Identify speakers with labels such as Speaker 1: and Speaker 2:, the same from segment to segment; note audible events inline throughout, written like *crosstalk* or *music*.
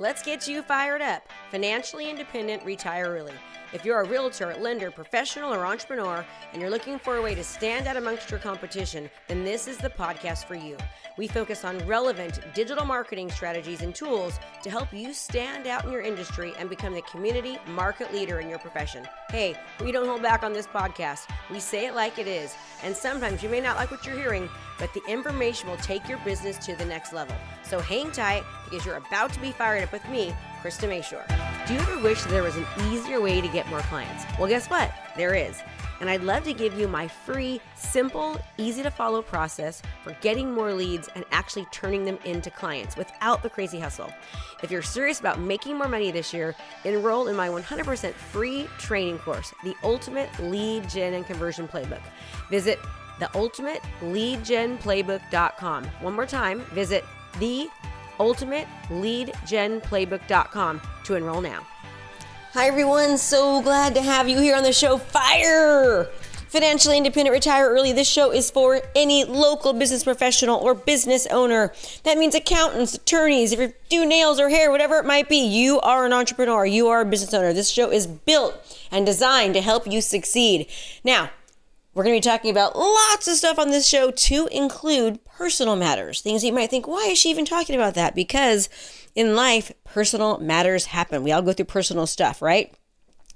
Speaker 1: Let's get you fired up. Financially independent, retire early. If you're a realtor, lender, professional, or entrepreneur, and you're looking for a way to stand out amongst your competition, then this is the podcast for you. We focus on relevant digital marketing strategies and tools to help you stand out in your industry and become the community market leader in your profession. Hey, we don't hold back on this podcast. We say it like it is. And sometimes you may not like what you're hearing, but the information will take your business to the next level. So hang tight because you're about to be fired up with me, Krista Mashore. Do you ever wish there was an easier way to get more clients? Well, guess what? There is. And I'd love to give you my free, simple, easy to follow process for getting more leads and actually turning them into clients without the crazy hustle. If you're serious about making more money this year, enroll in my 100% free training course, The Ultimate Lead Gen and Conversion Playbook. Visit theultimateleadgenplaybook.com. One more time, visit the ultimateleadgenplaybook.com to enroll now. Hi, everyone. So glad to have you here on the show. Fire! Financially independent, retire early. This show is for any local business professional or business owner. That means accountants, attorneys, if you do nails or hair, whatever it might be, you are an entrepreneur, you are a business owner. This show is built and designed to help you succeed. Now, we're going to be talking about lots of stuff on this show to include personal matters. Things you might think, why is she even talking about that? Because in life, personal matters happen. We all go through personal stuff, right?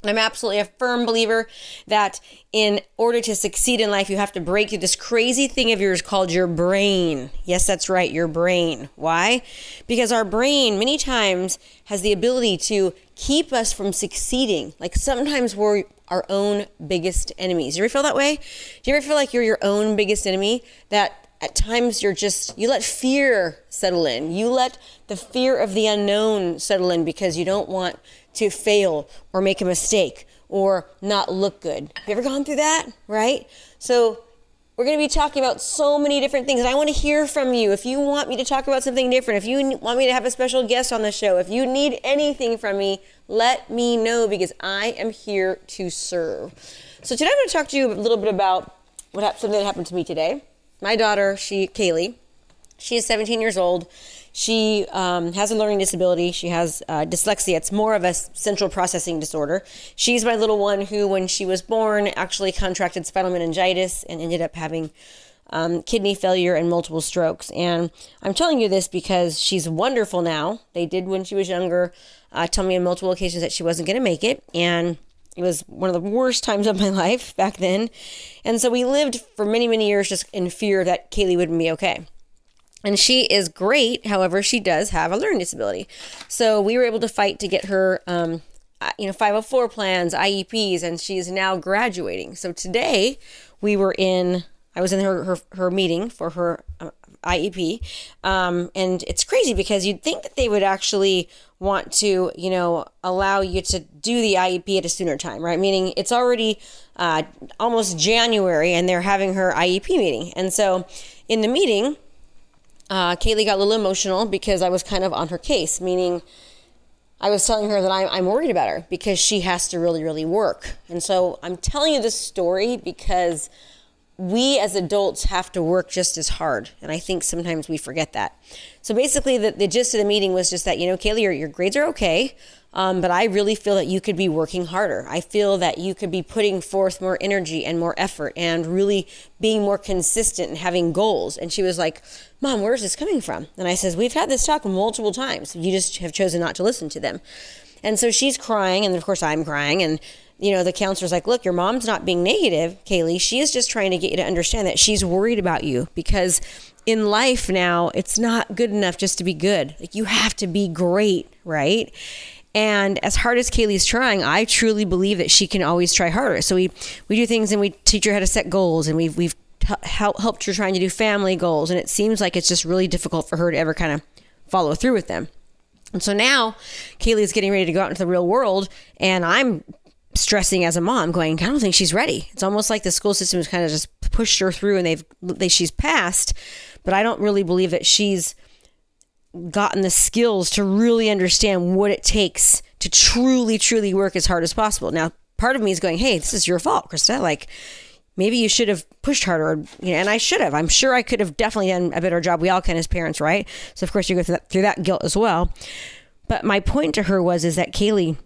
Speaker 1: I'm absolutely a firm believer that in order to succeed in life, you have to break through this crazy thing of yours called your brain. Yes, that's right, your brain. Why? Because our brain, many times, has the ability to keep us from succeeding. Like sometimes we're our own biggest enemies. Do you ever feel that way? Do you ever feel like you're your own biggest enemy? That at times you're just, you let fear settle in. You let the fear of the unknown settle in because you don't want to fail or make a mistake or not look good. Have you ever gone through that? Right? So, we're going to be talking about so many different things, and I want to hear from you. If you want me to talk about something different, if you want me to have a special guest on the show, if you need anything from me, let me know because I am here to serve. So today I'm going to talk to you a little bit about what happened, something that happened to me today. My daughter, she Kaylee, she is 17 years old. She um, has a learning disability. She has uh, dyslexia. It's more of a central processing disorder. She's my little one who, when she was born, actually contracted spinal meningitis and ended up having um, kidney failure and multiple strokes. And I'm telling you this because she's wonderful now. They did when she was younger uh, tell me on multiple occasions that she wasn't going to make it. And it was one of the worst times of my *laughs* life back then. And so we lived for many, many years just in fear that Kaylee wouldn't be okay. And she is great. However, she does have a learning disability. So we were able to fight to get her, um, you know, 504 plans, IEPs, and she is now graduating. So today we were in, I was in her, her, her meeting for her uh, IEP. Um, and it's crazy because you'd think that they would actually want to, you know, allow you to do the IEP at a sooner time, right? Meaning it's already uh, almost January and they're having her IEP meeting. And so in the meeting, uh, Kaylee got a little emotional because I was kind of on her case, meaning I was telling her that I'm, I'm worried about her because she has to really, really work. And so I'm telling you this story because we as adults have to work just as hard. And I think sometimes we forget that. So basically, the, the gist of the meeting was just that, you know, Kaylee, your, your grades are okay. Um, but I really feel that you could be working harder. I feel that you could be putting forth more energy and more effort and really being more consistent and having goals. And she was like, Mom, where's this coming from? And I says, We've had this talk multiple times. You just have chosen not to listen to them. And so she's crying, and of course I'm crying. And you know, the counselor's like, look, your mom's not being negative, Kaylee. She is just trying to get you to understand that she's worried about you because in life now, it's not good enough just to be good. Like, you have to be great, right? And as hard as Kaylee's trying, I truly believe that she can always try harder. So we, we do things and we teach her how to set goals and we've, we've t- helped her trying to do family goals. And it seems like it's just really difficult for her to ever kind of follow through with them. And so now Kaylee is getting ready to go out into the real world and I'm stressing as a mom going, I don't think she's ready. It's almost like the school system has kind of just pushed her through and they've, they, she's passed, but I don't really believe that she's gotten the skills to really understand what it takes to truly, truly work as hard as possible. Now, part of me is going, Hey, this is your fault, Krista. Like, maybe you should have pushed harder, you know, and I should have. I'm sure I could have definitely done a better job. We all can as parents, right? So, of course, you go through that, through that guilt as well. But my point to her was is that Kaylee,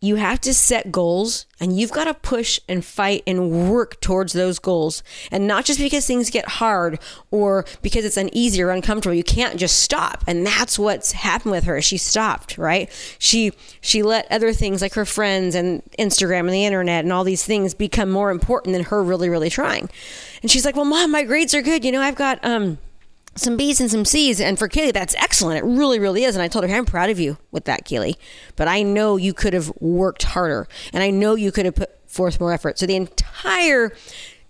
Speaker 1: you have to set goals and you've got to push and fight and work towards those goals. And not just because things get hard or because it's uneasy or uncomfortable. You can't just stop. And that's what's happened with her. She stopped, right? She she let other things like her friends and Instagram and the internet and all these things become more important than her really, really trying. And she's like, Well, mom, my grades are good. You know, I've got um some B's and some C's. And for Kaylee, that's excellent. It really, really is. And I told her, I'm proud of you with that, Kaylee. But I know you could have worked harder. And I know you could have put forth more effort. So the entire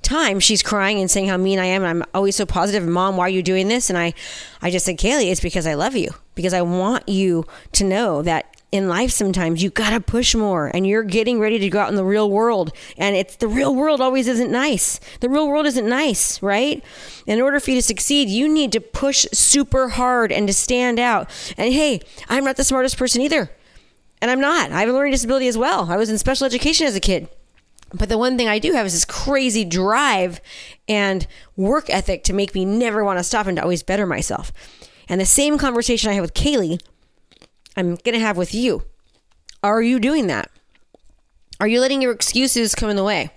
Speaker 1: time she's crying and saying how mean I am and I'm always so positive positive. mom why are you doing this and I I just said Kaylee it's because I love you because I want you to know that in life sometimes you got to push more and you're getting ready to go out in the real world. And it's the real world always isn't nice. The real world isn't nice right? In order for you to succeed you need to push super hard and to stand out. And hey i'm not the smartest person either. And i'm not. I have a learning disability as well. I was in special education as a kid. But the one thing I do have is this crazy drive and work ethic to make me never want to stop and to always better myself. And the same conversation I had with Kaylee I'm going to have with you. Are you doing that? Are you letting your excuses come in the way?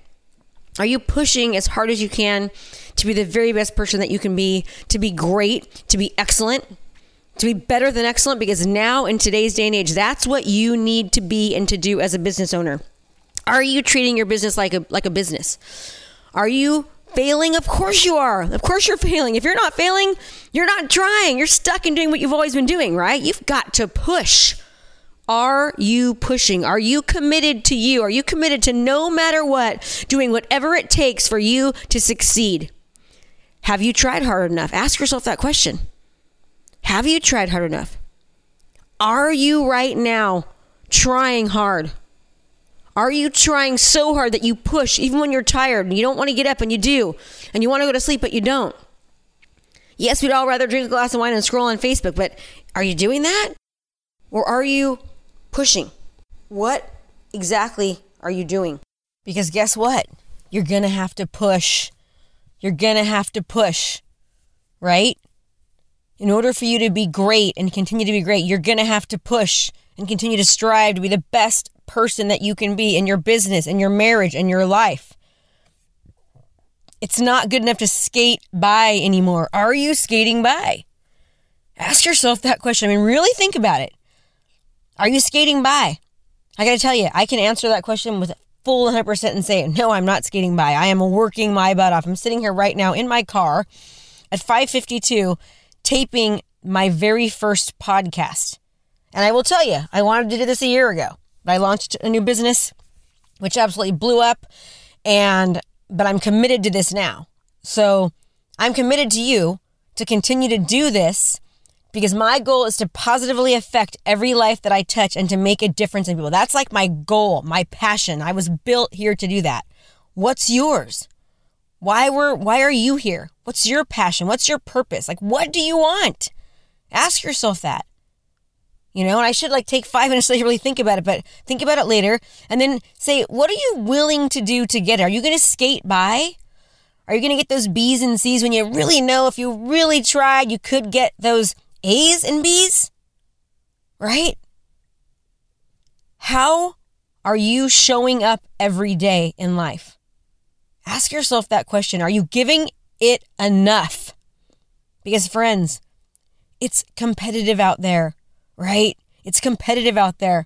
Speaker 1: Are you pushing as hard as you can to be the very best person that you can be, to be great, to be excellent, to be better than excellent? Because now, in today's day and age, that's what you need to be and to do as a business owner. Are you treating your business like a, like a business? Are you failing? Of course you are. Of course you're failing. If you're not failing, you're not trying. You're stuck in doing what you've always been doing, right? You've got to push. Are you pushing? Are you committed to you? Are you committed to no matter what, doing whatever it takes for you to succeed? Have you tried hard enough? Ask yourself that question. Have you tried hard enough? Are you right now trying hard? Are you trying so hard that you push even when you're tired and you don't want to get up and you do and you want to go to sleep but you don't? Yes, we'd all rather drink a glass of wine and scroll on Facebook, but are you doing that? Or are you pushing? What exactly are you doing? Because guess what? You're going to have to push. You're going to have to push, right? In order for you to be great and continue to be great, you're going to have to push and continue to strive to be the best person that you can be in your business, in your marriage, in your life. It's not good enough to skate by anymore. Are you skating by? Ask yourself that question. I mean, really think about it. Are you skating by? I got to tell you, I can answer that question with full 100% and say, no, I'm not skating by. I am working my butt off. I'm sitting here right now in my car at 552 taping my very first podcast. And I will tell you, I wanted to do this a year ago. I launched a new business, which absolutely blew up. And, but I'm committed to this now. So I'm committed to you to continue to do this because my goal is to positively affect every life that I touch and to make a difference in people. That's like my goal, my passion. I was built here to do that. What's yours? Why were why are you here? What's your passion? What's your purpose? Like what do you want? Ask yourself that. You know, and I should like take five *laughs* minutes to really think about it, but think about it later and then say, what are you willing to do to get it? Are you going to skate by? Are you going to get those B's and C's when you really know if you really tried, you could get those A's and B's? Right? How are you showing up every day in life? Ask yourself that question. Are you giving it enough? Because, friends, it's competitive out there right? It's competitive out there.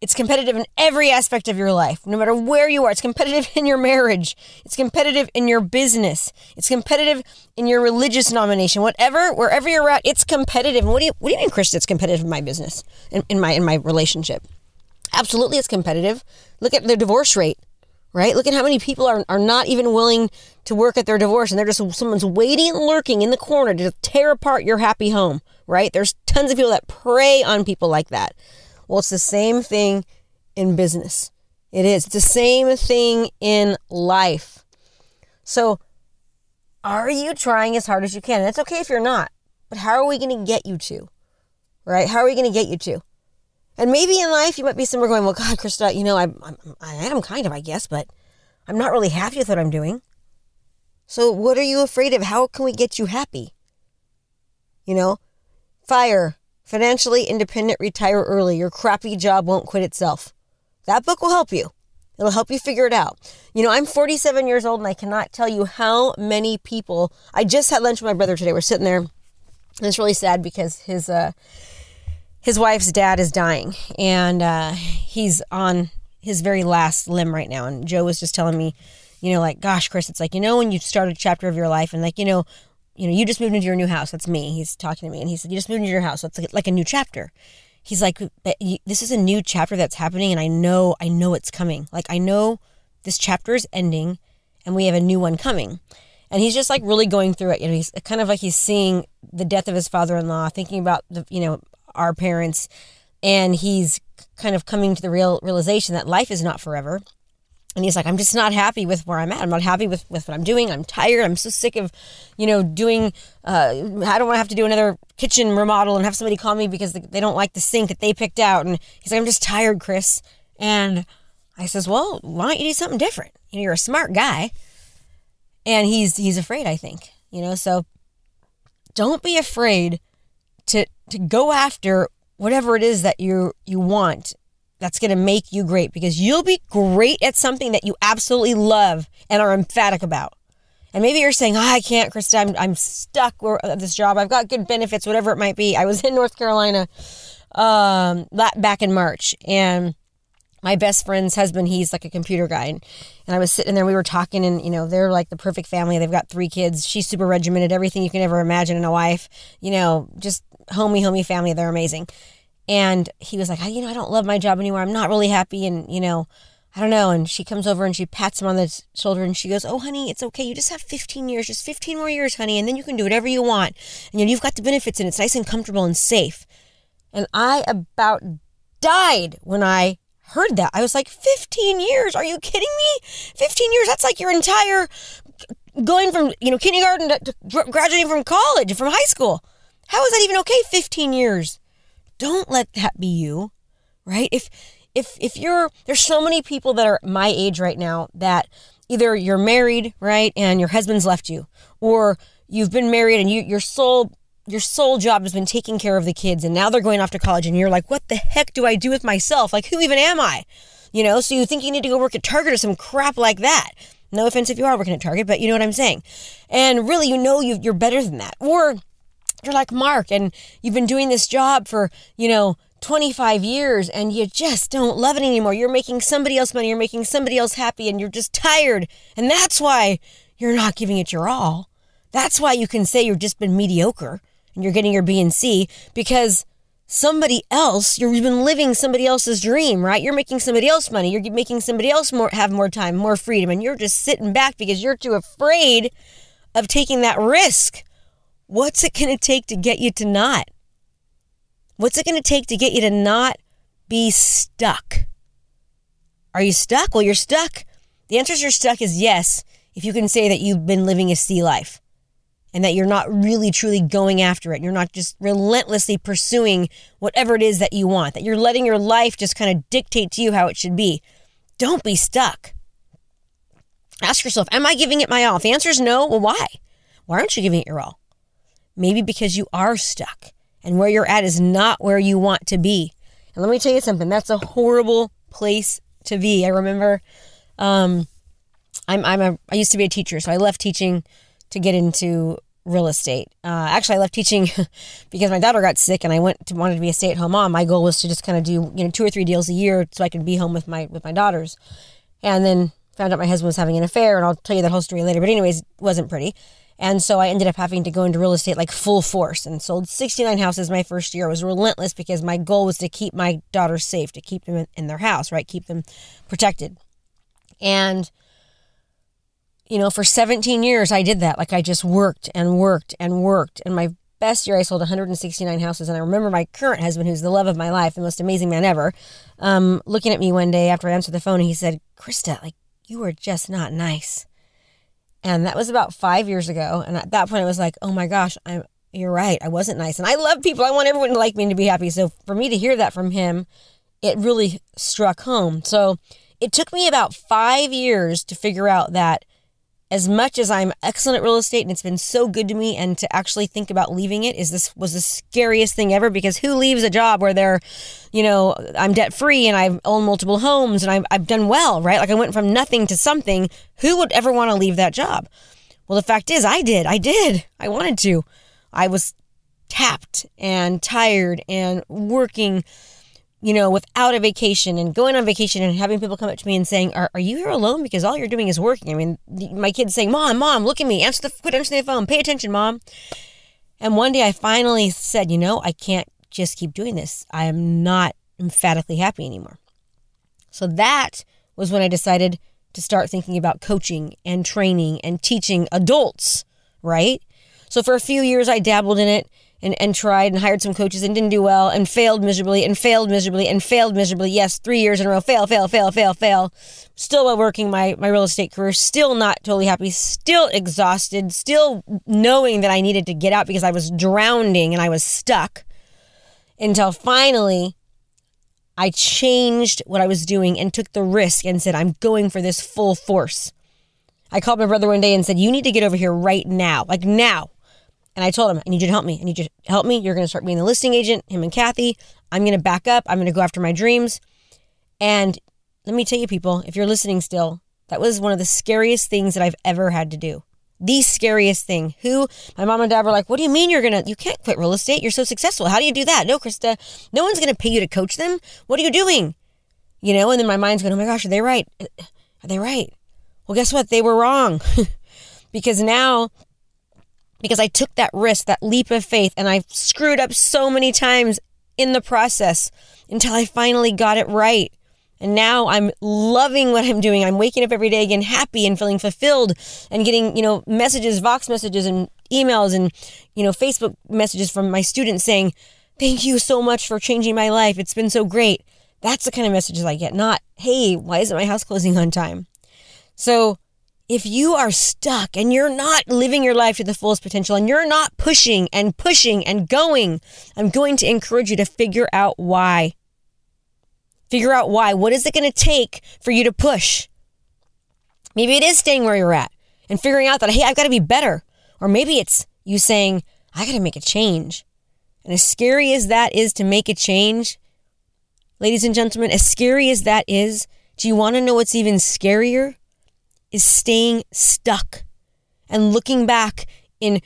Speaker 1: It's competitive in every aspect of your life, no matter where you are. It's competitive *laughs* in your marriage. It's competitive in your business. It's competitive in your religious nomination. Whatever, wherever you're at, it's competitive. And what do you what do you mean, Chris? It's competitive in my business, in, in my in my relationship. Absolutely, it's competitive. Look at the divorce rate, right? Look at how many people are, are not even willing to work at their divorce, and they're just someone's waiting, and lurking in the corner to tear apart your happy home right? There's tons of people that prey on people like that. Well, it's the same thing in business. It is. It's the same thing in life. So, are you trying as hard as you can? And it's okay if you're not, but how are we going to get you to? Right? How are we going to get you to? And maybe in life you might be somewhere going, well, God, Krista, you know, I, I'm, I am kind of, I guess, but I'm not really happy with what I'm doing. So, what are you afraid of? How can we get you happy? You know, fire, Financially Independent Retire Early Your Crappy Job Won't Quit Itself. That book will help you. It'll help you figure it out. You know, I'm 47 years old and I cannot tell you how many people. I just had lunch with my brother today. We're sitting there, and it's really sad because his uh, his wife's dad is dying, and uh, he's on his very last limb right now. And Joe was just telling me, you know, like, gosh, Chris, it's like you know when you start a chapter of your life, and like you know, you know, you just moved into your new house. That's me. He's talking to me, and he said, you just moved into your house. It's like, like a new chapter. He's like, this is a new chapter that's happening, and I know, I know it's coming. Like I know this chapter is ending, and we have a new one coming. And he's just like really going through it. You know, he's kind of like he's seeing the death of his father-in-law, thinking about the, you know, our parents, and he's kind of coming to the real realization that life is not forever. And he's like i'm just not happy with where i'm at. I'm not happy with, with what i'm doing. I'm tired. I'm so sick of you know doing uh, i don't want to have to do another kitchen remodel and have somebody call me because they don't like the sink that they picked out. And he's like i'm just tired chris. And i says well why don't you do something different? You know you're a smart guy. And he's he's afraid i think you know so don't be afraid to to go after whatever it is that you you want that's going to make you great because you'll be great at something that you absolutely love and are emphatic about. And maybe you're saying, oh, I can't, Krista, I'm, I'm stuck at this job. I've got good benefits, whatever it might be. I was in North Carolina um, back in March and my best friend's husband, he's like a computer guy. And, and I was sitting there, we were talking, and, you know, they're like the perfect family. They've got three kids. She's super regimented, everything you can ever imagine in a wife, you know, just homey, homey family. They're amazing. And he was like, you know, I don't love my job anymore. I'm not really happy. And, you know, I don't know. And she comes over and she pats him on the shoulder and she goes, Oh, honey, it's okay. You just have 15 years, just 15 more years, honey. And then you can do whatever you want. And you know, you've got the benefits and it's nice and comfortable and safe. And I about died when I heard that. I was like, 15 years? Are you kidding me? 15 years? That's like your entire going from, you know, kindergarten to graduating from college, from high school. How is that even okay? 15 years. Don't let that be you, right? If if if you're there's so many people that are my age right now that either you're married, right, and your husband's left you, or you've been married and you your sole your sole job has been taking care of the kids and now they're going off to college and you're like, what the heck do I do with myself? Like who even am I? You know, so you think you need to go work at Target or some crap like that. No offense if you are working at Target, but you know what I'm saying. And really, you know you, you're better than that. Or you're like Mark and you've been doing this job for, you know, 25 years and you just don't love it anymore. You're making somebody else money, you're making somebody else happy, and you're just tired. And that's why you're not giving it your all. That's why you can say you've just been mediocre and you're getting your B and C because somebody else, you've been living somebody else's dream, right? You're making somebody else money. You're making somebody else more have more time, more freedom, and you're just sitting back because you're too afraid of taking that risk. What's it going to take to get you to not? What's it going to take to get you to not be stuck? Are you stuck? Well, you're stuck. The answer to you're stuck is yes, if you can say that you've been living a sea life and that you're not really truly going after it. You're not just relentlessly pursuing whatever it is that you want, that you're letting your life just kind of dictate to you how it should be. Don't be stuck. Ask yourself, am I giving it my all? If the answer is no, well, why? Why aren't you giving it your all? Maybe because you are stuck and where you're at is not where you want to be. And let me tell you something, that's a horrible place to be. I remember um, I'm, I'm a, I used to be a teacher, so I left teaching to get into real estate. Uh, actually, I left teaching *laughs* because my daughter got sick, and I went to wanted to be a stay at home mom. My goal was to just kind of do you know two or three deals a year so I could be home with my with my daughters. And then found out my husband was having an affair, and I'll tell you that whole story later. But anyways, wasn't pretty. And so I ended up having to go into real estate like full force and sold 69 houses my first year. I was relentless because my goal was to keep my daughters safe, to keep them in, their house, right? Keep them protected. And, you know, for 17 years, I did that. Like I just worked and worked and worked. And my best year, I sold 169 houses. And I remember my current husband, who's the love of my life, the most amazing man ever, um, looking at me one day after I answered the phone, and he said, Krista, like, you are just not nice. And that was about five years ago. And at that point, I was like, oh my gosh, I'm, you're right. I wasn't nice. And I love people. I want everyone to like me and to be happy. So for me to hear that from him, it really struck home. So it took me about five years to figure out that as much as I'm excellent at real estate and it's been so good to me and to actually think about leaving it is this was the scariest thing ever because who leaves a job where they're, you know, I'm debt free and I've owned multiple homes and I've, I've done well, right? Like I went from nothing to something. Who would ever want to leave that job? Well, the fact is I did. I did. I wanted to. I was tapped and tired and working you know, without a vacation and going on vacation and having people come up to me and saying, "Are, are you here alone? Because all you're doing is working." I mean, my kids saying, "Mom, mom, look at me. Answer the quit answering the phone. Pay attention, mom." And one day I finally said, "You know, I can't just keep doing this. I am not emphatically happy anymore." So that was when I decided to start thinking about coaching and training and teaching adults, right? So for a few years I dabbled in it and, and tried and hired some coaches and didn't do well and failed miserably and failed miserably and failed miserably. Yes, three years in a row. Fail, fail, fail, fail, fail. Still working my, my real estate career. Still not totally happy. Still exhausted. Still knowing that I needed to get out because I was drowning and I was stuck. Until finally, I changed what I was doing and took the risk and said, I'm going for this full force. I called my brother one day and said, You need to get over here right now. Like now. And I told him, I need you to help me. I need you to help me. You're going to start being the listing agent, him and Kathy. I'm going to back up. I'm going to go after my dreams. And let me tell you, people, if you're listening still, that was one of the scariest things that I've ever had to do. The scariest thing. Who, my mom and dad were like, What do you mean you're going to, you can't quit real estate? You're so successful. How do you do that? No, Krista, no one's going to pay you to coach them. What are you doing? You know, and then my mind's going, Oh my gosh, are they right? Are they right? Well, guess what? They were wrong. *laughs* because now because I took that risk, that leap of faith, and I screwed up so many times in the process until I finally got it right. And now I'm loving what I'm doing. I'm waking up every day again happy and feeling fulfilled and getting, you know, messages, Vox messages and emails and, you know, Facebook messages from my students saying, Thank you so much for changing my life. It's been so great. That's the kind of messages I get, not, Hey, why isn't my house closing on time? So if you are stuck and you're not living your life to the fullest potential and you're not pushing and pushing and going, I'm going to encourage you to figure out why. Figure out why. What is it going to take for you to push? Maybe it is staying where you're at and figuring out that, hey, I've got to be better. Or maybe it's you saying, I got to make a change. And as scary as that is to make a change, ladies and gentlemen, as scary as that is, do you want to know what's even scarier? Is staying stuck and looking back in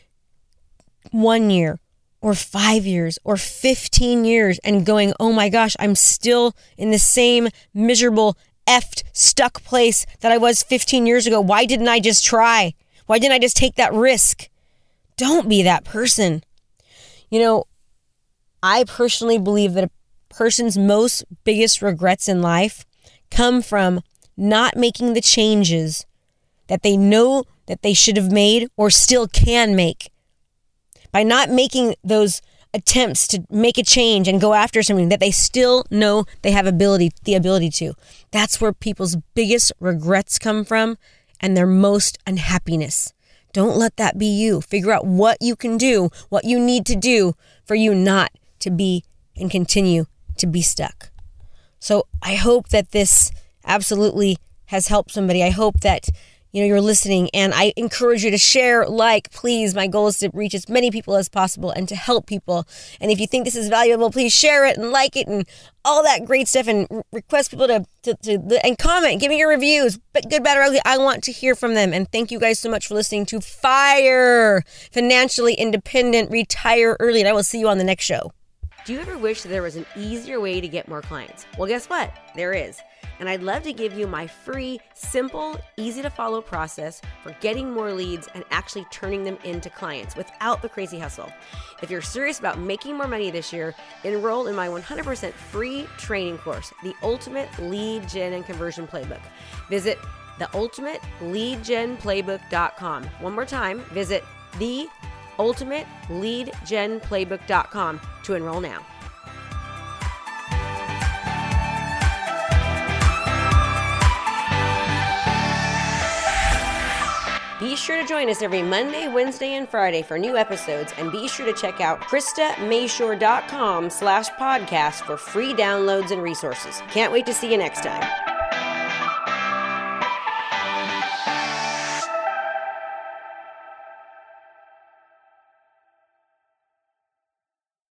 Speaker 1: one year or five years or 15 years and going, oh my gosh, I'm still in the same miserable, effed, stuck place that I was 15 years ago. Why didn't I just try? Why didn't I just take that risk? Don't be that person. You know, I personally believe that a person's most biggest regrets in life come from not making the changes that they know that they should have made or still can make. By not making those attempts to make a change and go after something that they still know they have ability the ability to. That's where people's biggest regrets come from and their most unhappiness. Don't let that be you. Figure out what you can do, what you need to do for you not to be and continue to be stuck. So I hope that this absolutely has helped somebody. I hope that you know, you're listening. And I encourage you to share, like, please. My goal is to reach as many people as possible and to help people. And if you think this is valuable, please share it and like it and all that great stuff and request people to, to, to and comment, give me your reviews, but good, bad, or ugly. I want to hear from them. And thank you guys so much for listening to Fire Financially Independent Retire Early. And I will see you on the next show. Do you ever wish there was an easier way to get more clients? Well, guess what? There is and I'd love to give you my free, simple, easy to follow process for getting more leads and actually turning them into clients without the crazy hustle. If you're serious about making more money this year, enroll in my 100% free training course, The Ultimate Lead Gen and Conversion Playbook. Visit theultimateleadgenplaybook.com. One more time, visit the ultimateleadgenplaybook.com to enroll now. Be sure to join us every Monday, Wednesday, and Friday for new episodes, and be sure to check out KristaMashore.com slash podcast for free downloads and resources. Can't wait to see you next time.